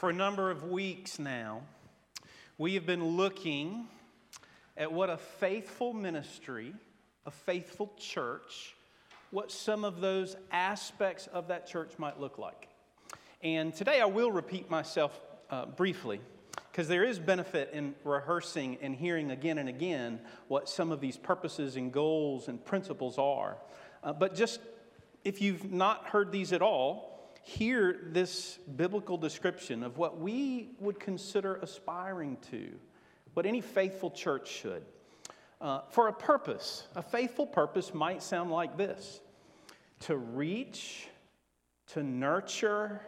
For a number of weeks now, we have been looking at what a faithful ministry, a faithful church, what some of those aspects of that church might look like. And today I will repeat myself uh, briefly because there is benefit in rehearsing and hearing again and again what some of these purposes and goals and principles are. Uh, but just if you've not heard these at all, hear this biblical description of what we would consider aspiring to, what any faithful church should. Uh, for a purpose, a faithful purpose might sound like this to reach, to nurture,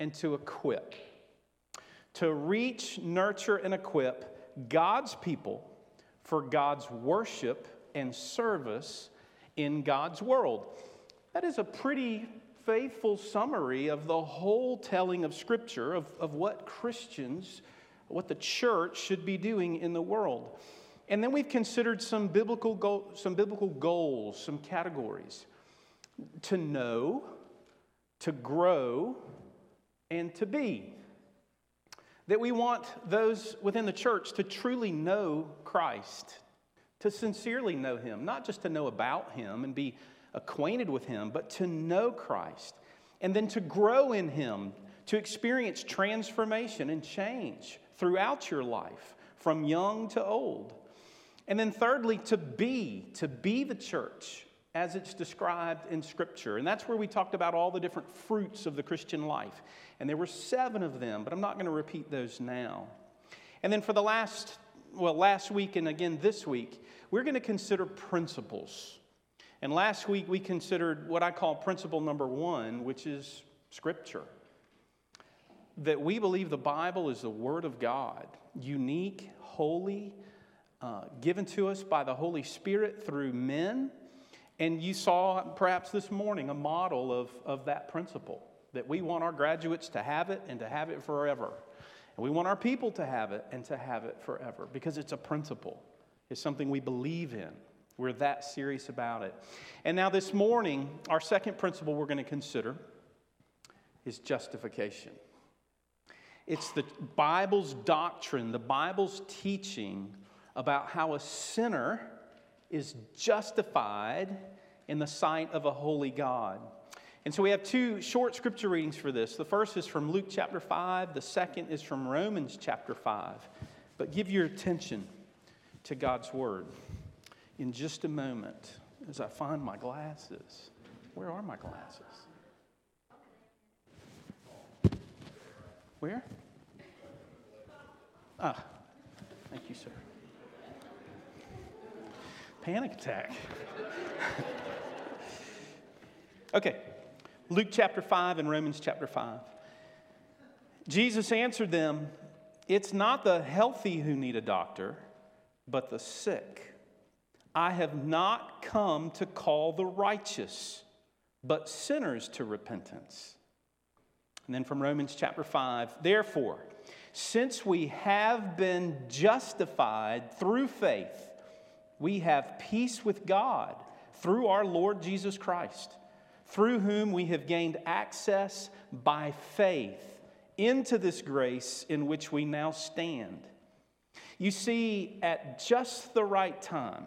and to equip. To reach, nurture, and equip God's people for God's worship and service in God's world. That is a pretty faithful summary of the whole telling of Scripture of, of what Christians, what the church should be doing in the world. And then we've considered some biblical, goal, some biblical goals, some categories to know, to grow, and to be. That we want those within the church to truly know Christ, to sincerely know Him, not just to know about Him and be acquainted with Him, but to know Christ and then to grow in Him, to experience transformation and change throughout your life, from young to old. And then, thirdly, to be, to be the church as it's described in Scripture. And that's where we talked about all the different fruits of the Christian life. And there were seven of them, but I'm not going to repeat those now. And then for the last, well, last week and again this week, we're going to consider principles and last week we considered what I call principle number one, which is Scripture. That we believe the Bible is the Word of God, unique, holy, uh, given to us by the Holy Spirit through men. And you saw perhaps this morning a model of, of that principle that we want our graduates to have it and to have it forever. And we want our people to have it and to have it forever because it's a principle, it's something we believe in. We're that serious about it. And now, this morning, our second principle we're going to consider is justification. It's the Bible's doctrine, the Bible's teaching about how a sinner is justified in the sight of a holy God. And so we have two short scripture readings for this. The first is from Luke chapter 5, the second is from Romans chapter 5. But give your attention to God's word in just a moment as I find my glasses. Where are my glasses? Where? Ah, thank you, sir. Panic attack. okay, Luke chapter 5 and Romans chapter 5. Jesus answered them, It's not the healthy who need a doctor, but the sick. I have not come to call the righteous, but sinners to repentance. And then from Romans chapter 5, therefore, since we have been justified through faith, we have peace with God through our Lord Jesus Christ, through whom we have gained access by faith into this grace in which we now stand. You see, at just the right time,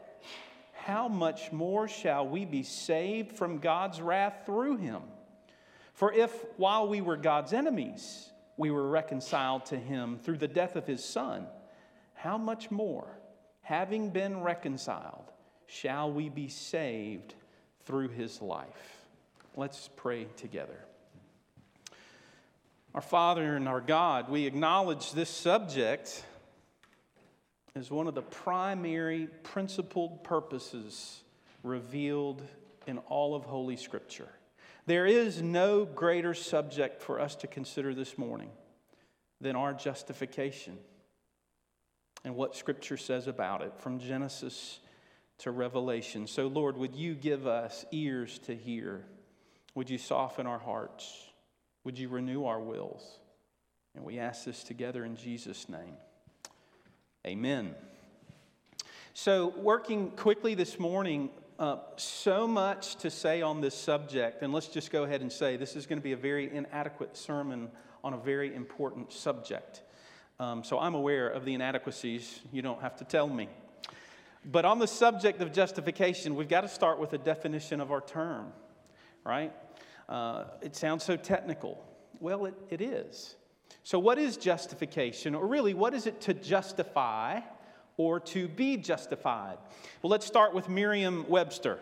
how much more shall we be saved from God's wrath through him? For if, while we were God's enemies, we were reconciled to him through the death of his Son, how much more, having been reconciled, shall we be saved through his life? Let's pray together. Our Father and our God, we acknowledge this subject is one of the primary principled purposes revealed in all of Holy Scripture. There is no greater subject for us to consider this morning than our justification and what Scripture says about it from Genesis to Revelation. So, Lord, would you give us ears to hear? Would you soften our hearts? Would you renew our wills? And we ask this together in Jesus' name. Amen. So, working quickly this morning, uh, so much to say on this subject, and let's just go ahead and say this is going to be a very inadequate sermon on a very important subject. Um, so, I'm aware of the inadequacies. You don't have to tell me. But on the subject of justification, we've got to start with a definition of our term, right? Uh, it sounds so technical. Well, it, it is. So, what is justification? Or really, what is it to justify or to be justified? Well, let's start with Merriam Webster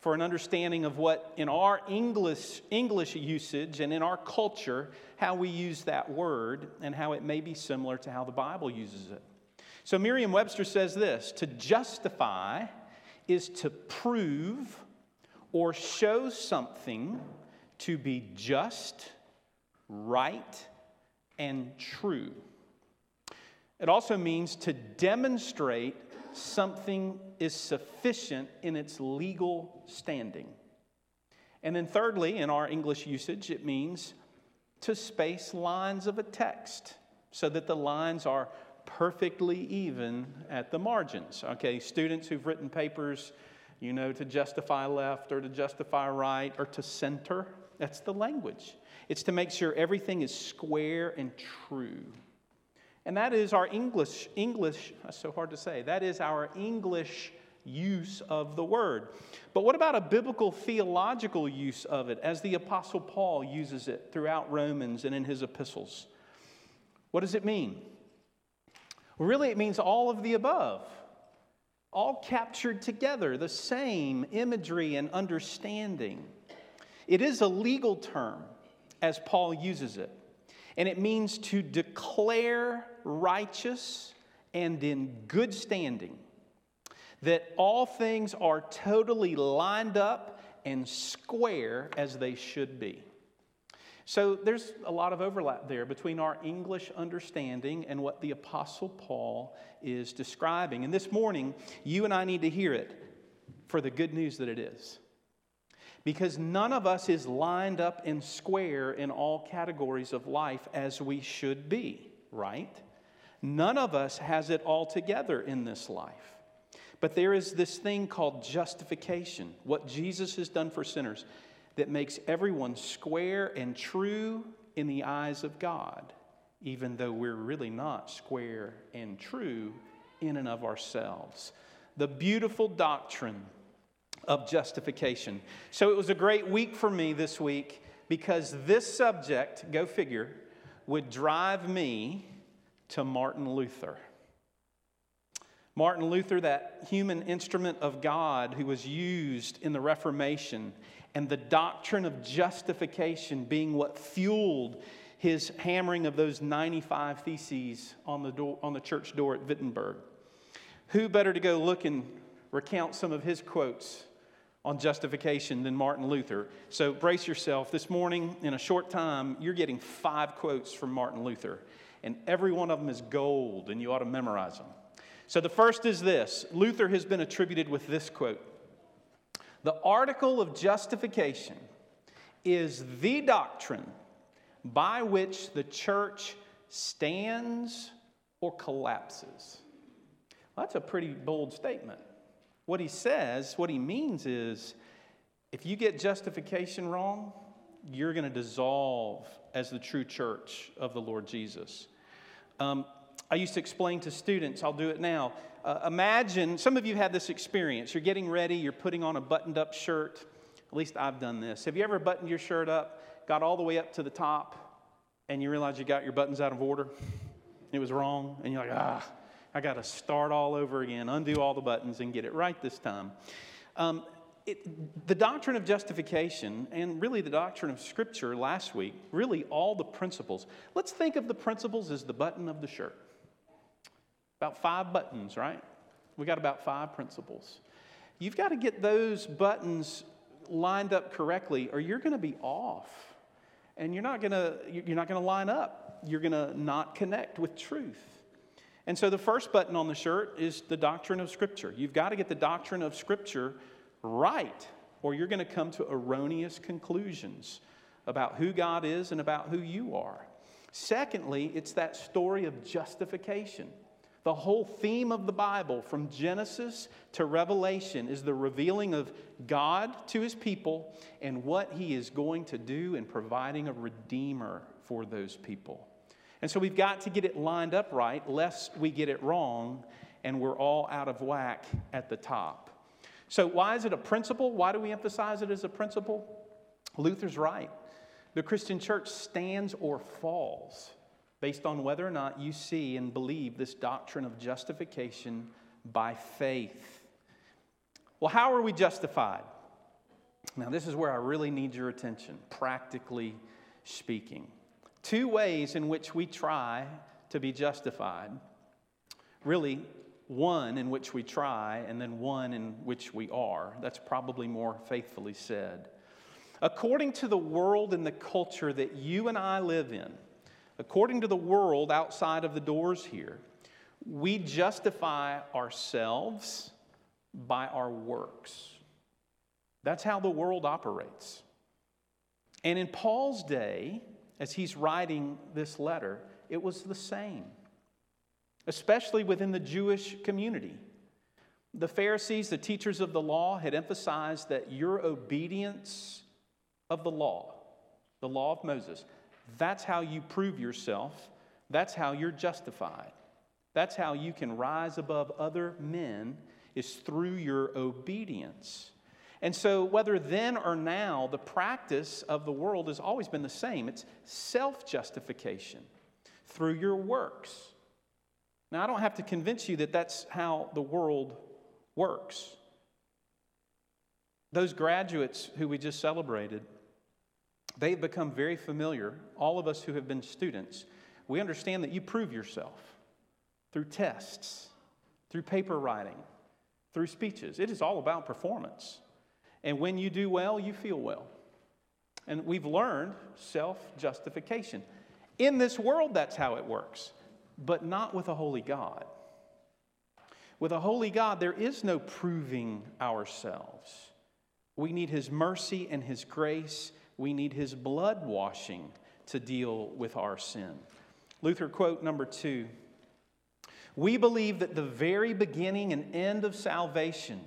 for an understanding of what, in our English, English usage and in our culture, how we use that word and how it may be similar to how the Bible uses it. So Merriam Webster says this to justify is to prove or show something to be just, right, and true. It also means to demonstrate something is sufficient in its legal standing. And then, thirdly, in our English usage, it means to space lines of a text so that the lines are perfectly even at the margins. Okay, students who've written papers, you know, to justify left or to justify right or to center, that's the language. It's to make sure everything is square and true. And that is our English, English, that's so hard to say, that is our English use of the word. But what about a biblical theological use of it as the Apostle Paul uses it throughout Romans and in his epistles? What does it mean? Really, it means all of the above, all captured together, the same imagery and understanding. It is a legal term as Paul uses it, and it means to declare righteous and in good standing, that all things are totally lined up and square as they should be. So there's a lot of overlap there between our English understanding and what the Apostle Paul is describing. And this morning, you and I need to hear it for the good news that it is. Because none of us is lined up and square in all categories of life as we should be, right? None of us has it all together in this life. But there is this thing called justification, what Jesus has done for sinners that makes everyone square and true in the eyes of God, even though we're really not square and true in and of ourselves. The beautiful doctrine of justification. So it was a great week for me this week because this subject, go figure, would drive me to Martin Luther. Martin Luther, that human instrument of God who was used in the Reformation and the doctrine of justification being what fueled his hammering of those 95 theses on the, door, on the church door at Wittenberg. Who better to go look and recount some of his quotes on justification than Martin Luther? So brace yourself. This morning, in a short time, you're getting five quotes from Martin Luther, and every one of them is gold, and you ought to memorize them. So the first is this Luther has been attributed with this quote the article of justification is the doctrine by which the church stands or collapses. Well, that's a pretty bold statement. What he says, what he means is if you get justification wrong, you're going to dissolve as the true church of the Lord Jesus. Um, I used to explain to students, I'll do it now. Uh, imagine, some of you had this experience. You're getting ready, you're putting on a buttoned up shirt. At least I've done this. Have you ever buttoned your shirt up, got all the way up to the top, and you realize you got your buttons out of order? It was wrong, and you're like, ah, I got to start all over again, undo all the buttons, and get it right this time. Um, it, the doctrine of justification and really the doctrine of Scripture last week, really all the principles. Let's think of the principles as the button of the shirt. About five buttons, right? We got about five principles. You've got to get those buttons lined up correctly, or you're going to be off, and you're not going to you're not going to line up. you're going to not connect with truth. And so the first button on the shirt is the doctrine of Scripture. You've got to get the doctrine of Scripture right, or you're going to come to erroneous conclusions about who God is and about who you are. Secondly, it's that story of justification. The whole theme of the Bible, from Genesis to Revelation, is the revealing of God to his people and what he is going to do in providing a redeemer for those people. And so we've got to get it lined up right, lest we get it wrong and we're all out of whack at the top. So, why is it a principle? Why do we emphasize it as a principle? Luther's right. The Christian church stands or falls based on whether or not you see and believe this doctrine of justification by faith. Well, how are we justified? Now, this is where I really need your attention, practically speaking. Two ways in which we try to be justified. Really, one in which we try, and then one in which we are. That's probably more faithfully said. According to the world and the culture that you and I live in, according to the world outside of the doors here, we justify ourselves by our works. That's how the world operates. And in Paul's day, as he's writing this letter, it was the same, especially within the Jewish community. The Pharisees, the teachers of the law, had emphasized that your obedience of the law, the law of Moses, that's how you prove yourself. That's how you're justified. That's how you can rise above other men, is through your obedience. And so, whether then or now, the practice of the world has always been the same it's self justification through your works. Now, I don't have to convince you that that's how the world works. Those graduates who we just celebrated, they've become very familiar. All of us who have been students, we understand that you prove yourself through tests, through paper writing, through speeches. It is all about performance. And when you do well, you feel well. And we've learned self justification. In this world, that's how it works, but not with a holy God. With a holy God, there is no proving ourselves. We need His mercy and His grace we need his blood washing to deal with our sin. Luther quote number two We believe that the very beginning and end of salvation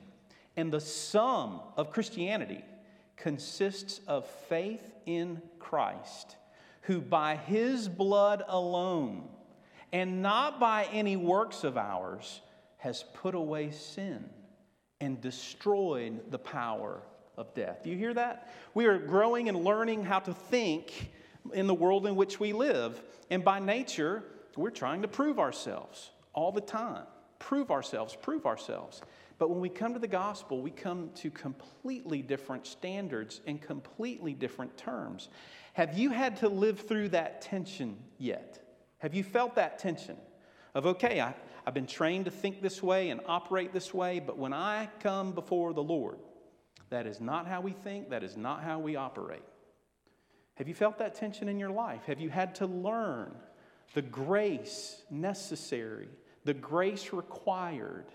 and the sum of Christianity consists of faith in Christ, who by his blood alone, and not by any works of ours, has put away sin and destroyed the power of death. Do you hear that? We are growing and learning how to think in the world in which we live. And by nature, we're trying to prove ourselves all the time. Prove ourselves, prove ourselves. But when we come to the gospel, we come to completely different standards and completely different terms. Have you had to live through that tension yet? Have you felt that tension of, okay, I, I've been trained to think this way and operate this way, but when I come before the Lord, that is not how we think, that is not how we operate. Have you felt that tension in your life? Have you had to learn the grace necessary, the grace required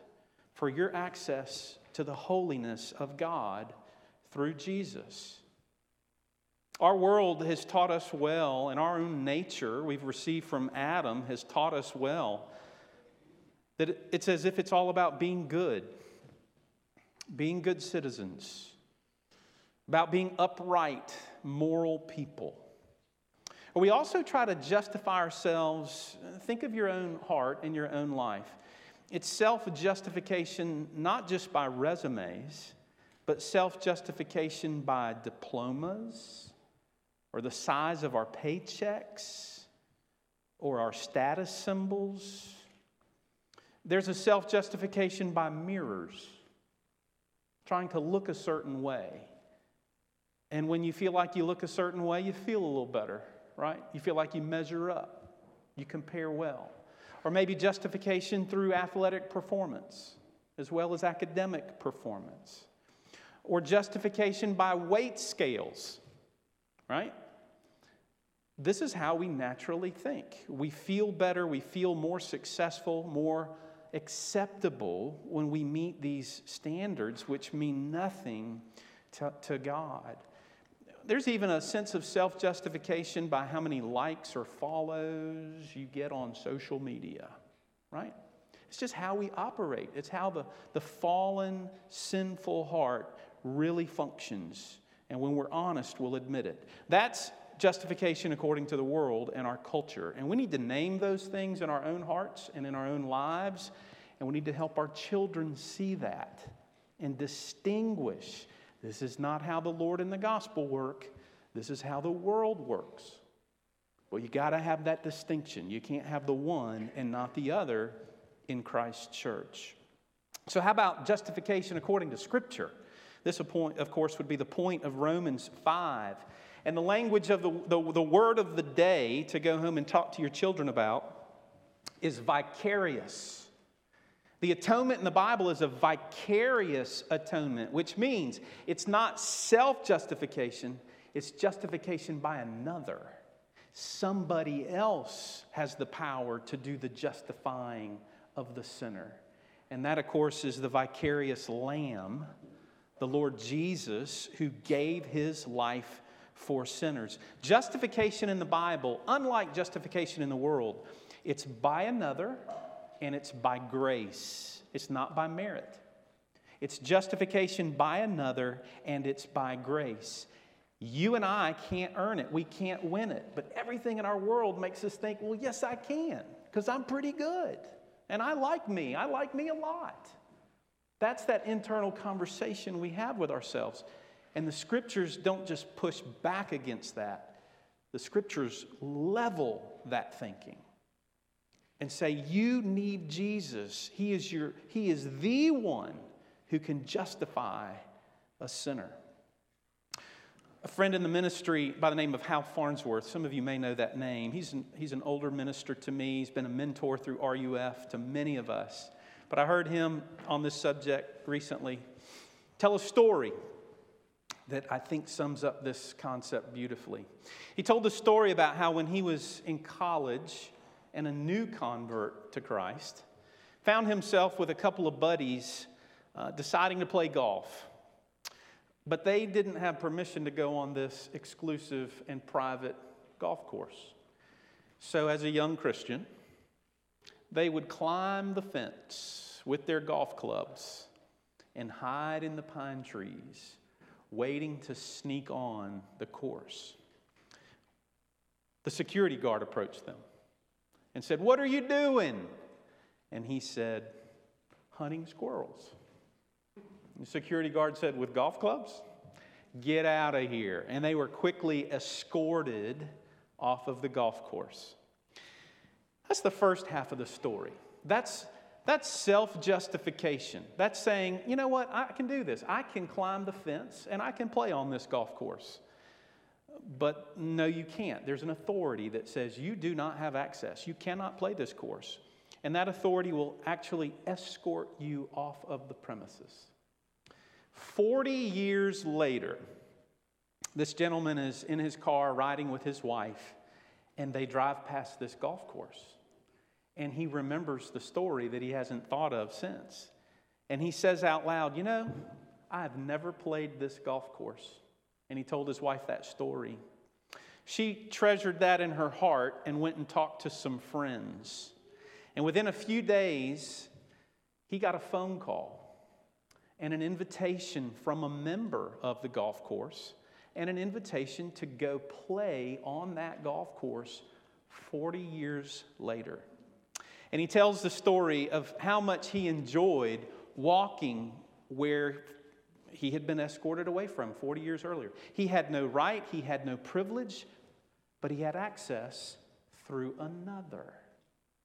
for your access to the holiness of God through Jesus? Our world has taught us well, and our own nature we've received from Adam has taught us well that it's as if it's all about being good being good citizens, about being upright, moral people. We also try to justify ourselves. Think of your own heart and your own life. It's self justification not just by resumes, but self justification by diplomas or the size of our paychecks or our status symbols. There's a self justification by mirrors trying to look a certain way. And when you feel like you look a certain way, you feel a little better, right? You feel like you measure up, you compare well. Or maybe justification through athletic performance as well as academic performance. Or justification by weight scales, right? this is how we naturally think. We feel better, we feel more successful, more acceptable when we meet these standards, which mean nothing to, to God. There's even a sense of self justification by how many likes or follows you get on social media, right? It's just how we operate. It's how the, the fallen, sinful heart really functions. And when we're honest, we'll admit it. That's justification according to the world and our culture. And we need to name those things in our own hearts and in our own lives. And we need to help our children see that and distinguish this is not how the Lord and the gospel work, this is how the world works. Well, you got to have that distinction. You can't have the one and not the other in Christ's church. So, how about justification according to Scripture? This, of course, would be the point of Romans 5. And the language of the, the, the word of the day to go home and talk to your children about is vicarious. The atonement in the Bible is a vicarious atonement, which means it's not self justification, it's justification by another. Somebody else has the power to do the justifying of the sinner. And that, of course, is the vicarious lamb, the Lord Jesus, who gave his life for sinners. Justification in the Bible, unlike justification in the world, it's by another and it's by grace. It's not by merit. It's justification by another and it's by grace. You and I can't earn it. We can't win it. But everything in our world makes us think, well, yes, I can, because I'm pretty good. And I like me. I like me a lot. That's that internal conversation we have with ourselves. And the scriptures don't just push back against that, the scriptures level that thinking and say, You need Jesus. He is, your, he is the one who can justify a sinner. A friend in the ministry by the name of Hal Farnsworth, some of you may know that name. He's an, he's an older minister to me. He's been a mentor through RUF to many of us. But I heard him on this subject recently tell a story that I think sums up this concept beautifully. He told the story about how when he was in college and a new convert to Christ, found himself with a couple of buddies uh, deciding to play golf. But they didn't have permission to go on this exclusive and private golf course. So, as a young Christian, they would climb the fence with their golf clubs and hide in the pine trees waiting to sneak on the course. The security guard approached them and said, What are you doing? And he said, Hunting squirrels. The security guard said, With golf clubs? Get out of here. And they were quickly escorted off of the golf course. That's the first half of the story. That's that's self justification. That's saying, you know what, I can do this. I can climb the fence and I can play on this golf course. But no, you can't. There's an authority that says you do not have access. You cannot play this course. And that authority will actually escort you off of the premises. 40 years later, this gentleman is in his car riding with his wife, and they drive past this golf course and he remembers the story that he hasn't thought of since. And he says out loud, You know, I've never played this golf course. And he told his wife that story. She treasured that in her heart and went and talked to some friends. And within a few days, he got a phone call and an invitation from a member of the golf course and an invitation to go play on that golf course 40 years later. And he tells the story of how much he enjoyed walking where he had been escorted away from 40 years earlier. He had no right, he had no privilege, but he had access through another.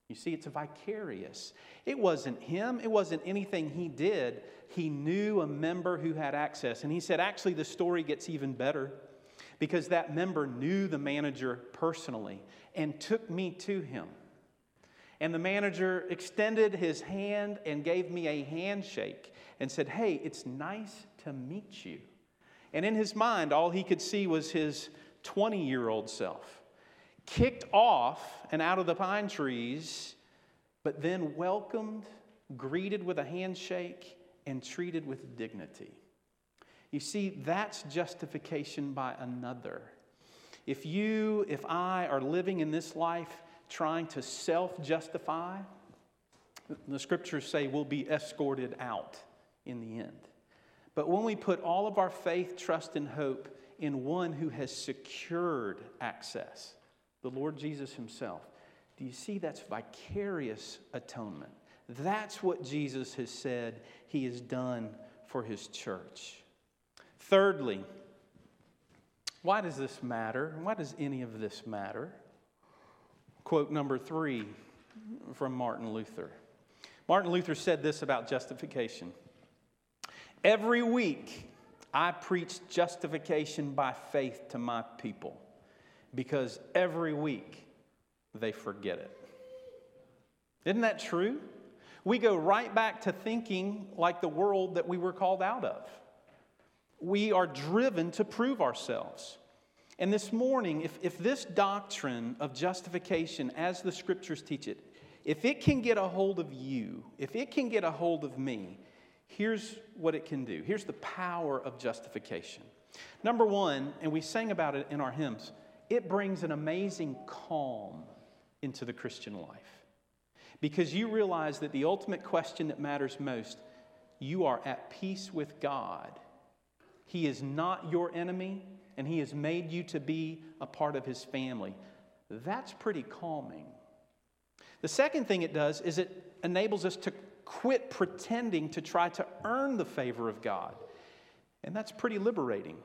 You see, it's vicarious. It wasn't him, it wasn't anything he did. He knew a member who had access. And he said, actually, the story gets even better because that member knew the manager personally and took me to him. And the manager extended his hand and gave me a handshake and said, Hey, it's nice to meet you. And in his mind, all he could see was his 20 year old self. kicked off and out of the pine trees, but then welcomed, greeted with a handshake, and treated with dignity. You see, that's justification by another. If you, if I are living in this life trying to self justify, the scriptures say we'll be escorted out in the end. But when we put all of our faith, trust, and hope in one who has secured access, the Lord Jesus Himself, do you see that's vicarious atonement? That's what Jesus has said He has done for His church. Thirdly, why does this matter? Why does any of this matter? Quote number three from Martin Luther. Martin Luther said this about justification Every week, I preach justification by faith to my people because every week they forget it. Isn't that true? We go right back to thinking like the world that we were called out of. We are driven to prove ourselves. And this morning, if, if this doctrine of justification, as the scriptures teach it, if it can get a hold of you, if it can get a hold of me, here's what it can do. Here's the power of justification. Number one, and we sang about it in our hymns, it brings an amazing calm into the Christian life. Because you realize that the ultimate question that matters most, you are at peace with God. He is not your enemy, and He has made you to be a part of His family. That's pretty calming. The second thing it does is it enables us to quit pretending to try to earn the favor of God. And that's pretty liberating.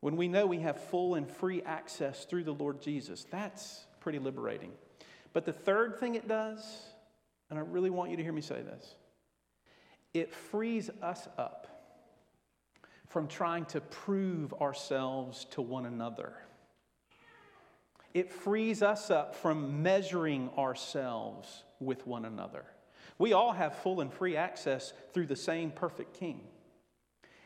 When we know we have full and free access through the Lord Jesus, that's pretty liberating. But the third thing it does, and I really want you to hear me say this, it frees us up from trying to prove ourselves to one another. It frees us up from measuring ourselves with one another. We all have full and free access through the same perfect King.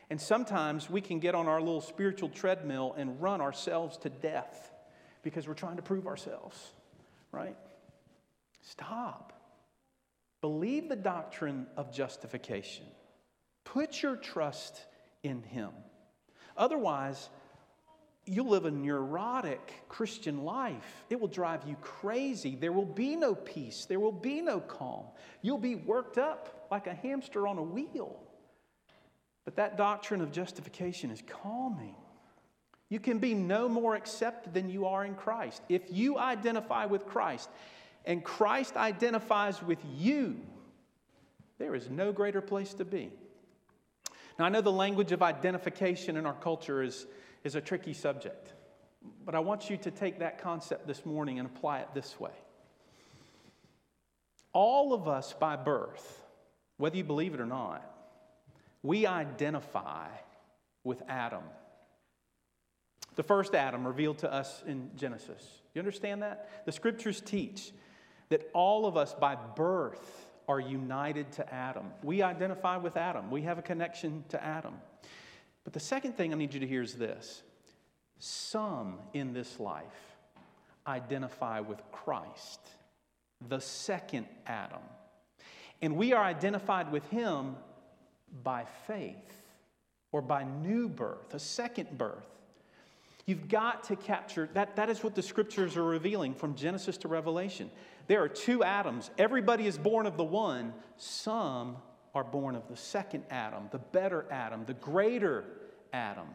And sometimes we can get on our little spiritual treadmill and run ourselves to death because we're trying to prove ourselves, right? Stop. Believe the doctrine of justification. Put your trust in Him. Otherwise, you'll live a neurotic Christian life. It will drive you crazy. There will be no peace. There will be no calm. You'll be worked up like a hamster on a wheel. But that doctrine of justification is calming. You can be no more accepted than you are in Christ. If you identify with Christ and Christ identifies with you, there is no greater place to be. Now, I know the language of identification in our culture is is a tricky subject. But I want you to take that concept this morning and apply it this way. All of us by birth, whether you believe it or not, we identify with Adam. The first Adam revealed to us in Genesis. You understand that? The scriptures teach that all of us by birth are united to Adam. We identify with Adam, we have a connection to Adam. But the second thing I need you to hear is this some in this life identify with Christ, the second Adam. And we are identified with him by faith or by new birth, a second birth. You've got to capture that. That is what the scriptures are revealing from Genesis to Revelation. There are two Adams. Everybody is born of the one. Some are born of the second Adam, the better Adam, the greater Adam.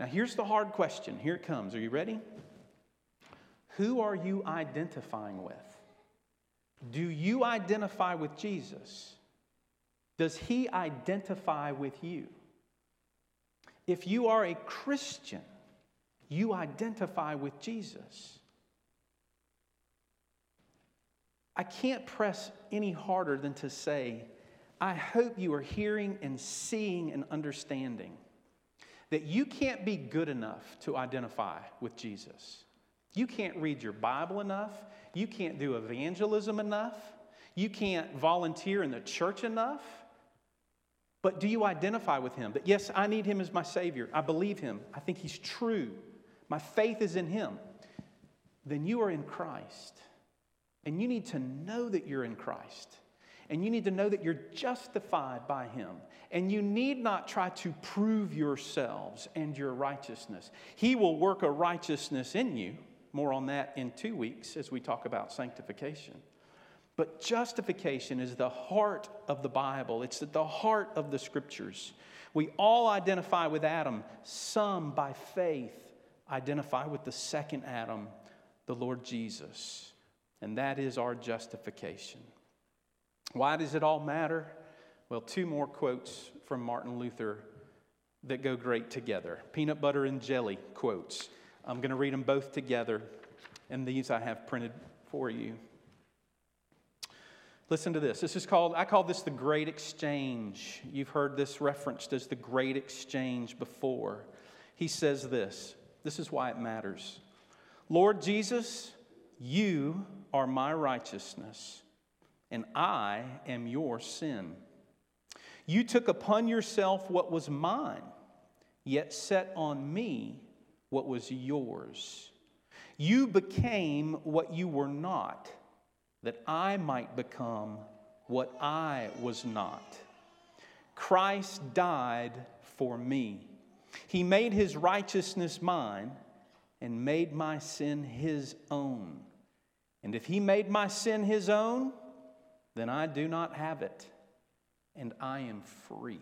Now, here's the hard question. Here it comes. Are you ready? Who are you identifying with? Do you identify with Jesus? Does he identify with you? If you are a Christian, you identify with Jesus. I can't press any harder than to say, I hope you are hearing and seeing and understanding that you can't be good enough to identify with Jesus. You can't read your Bible enough. You can't do evangelism enough. You can't volunteer in the church enough. But do you identify with him? That yes, I need him as my Savior. I believe him. I think he's true. My faith is in him. then you are in Christ. And you need to know that you're in Christ. And you need to know that you're justified by Him. And you need not try to prove yourselves and your righteousness. He will work a righteousness in you. More on that in two weeks as we talk about sanctification. But justification is the heart of the Bible, it's at the heart of the scriptures. We all identify with Adam, some by faith identify with the second Adam, the Lord Jesus. And that is our justification. Why does it all matter? Well, two more quotes from Martin Luther that go great together peanut butter and jelly quotes. I'm going to read them both together, and these I have printed for you. Listen to this. This is called, I call this the Great Exchange. You've heard this referenced as the Great Exchange before. He says this this is why it matters. Lord Jesus, you are my righteousness, and I am your sin. You took upon yourself what was mine, yet set on me what was yours. You became what you were not that I might become what I was not. Christ died for me. He made his righteousness mine and made my sin his own. And if he made my sin his own, then I do not have it, and I am free.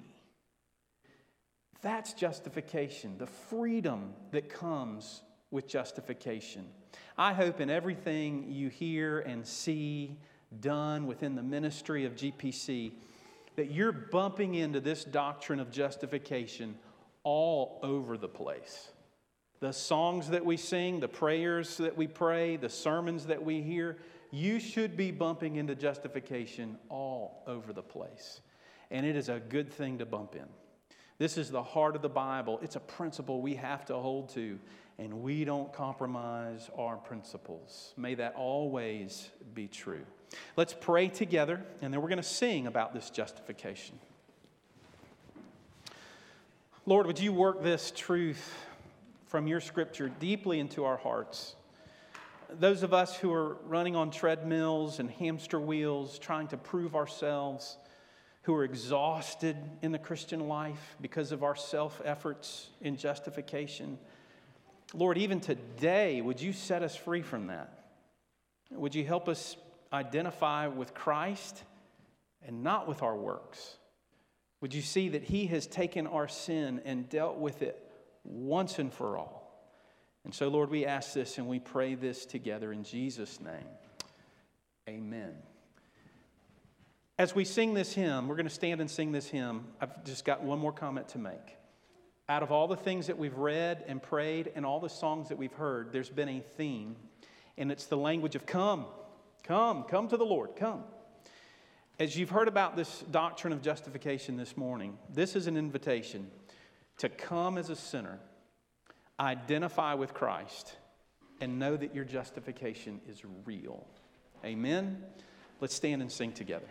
That's justification, the freedom that comes with justification. I hope in everything you hear and see done within the ministry of GPC that you're bumping into this doctrine of justification all over the place. The songs that we sing, the prayers that we pray, the sermons that we hear, you should be bumping into justification all over the place. And it is a good thing to bump in. This is the heart of the Bible. It's a principle we have to hold to and we don't compromise our principles. May that always be true. Let's pray together, and then we're going to sing about this justification. Lord, would you work this truth from your scripture deeply into our hearts? Those of us who are running on treadmills and hamster wheels, trying to prove ourselves, who are exhausted in the Christian life because of our self efforts in justification. Lord, even today, would you set us free from that? Would you help us identify with Christ and not with our works? Would you see that He has taken our sin and dealt with it once and for all? And so, Lord, we ask this and we pray this together in Jesus' name. Amen. As we sing this hymn, we're going to stand and sing this hymn. I've just got one more comment to make out of all the things that we've read and prayed and all the songs that we've heard, there's been a theme, and it's the language of come, come, come to the Lord, come. As you've heard about this doctrine of justification this morning, this is an invitation to come as a sinner, identify with Christ, and know that your justification is real. Amen? Let's stand and sing together.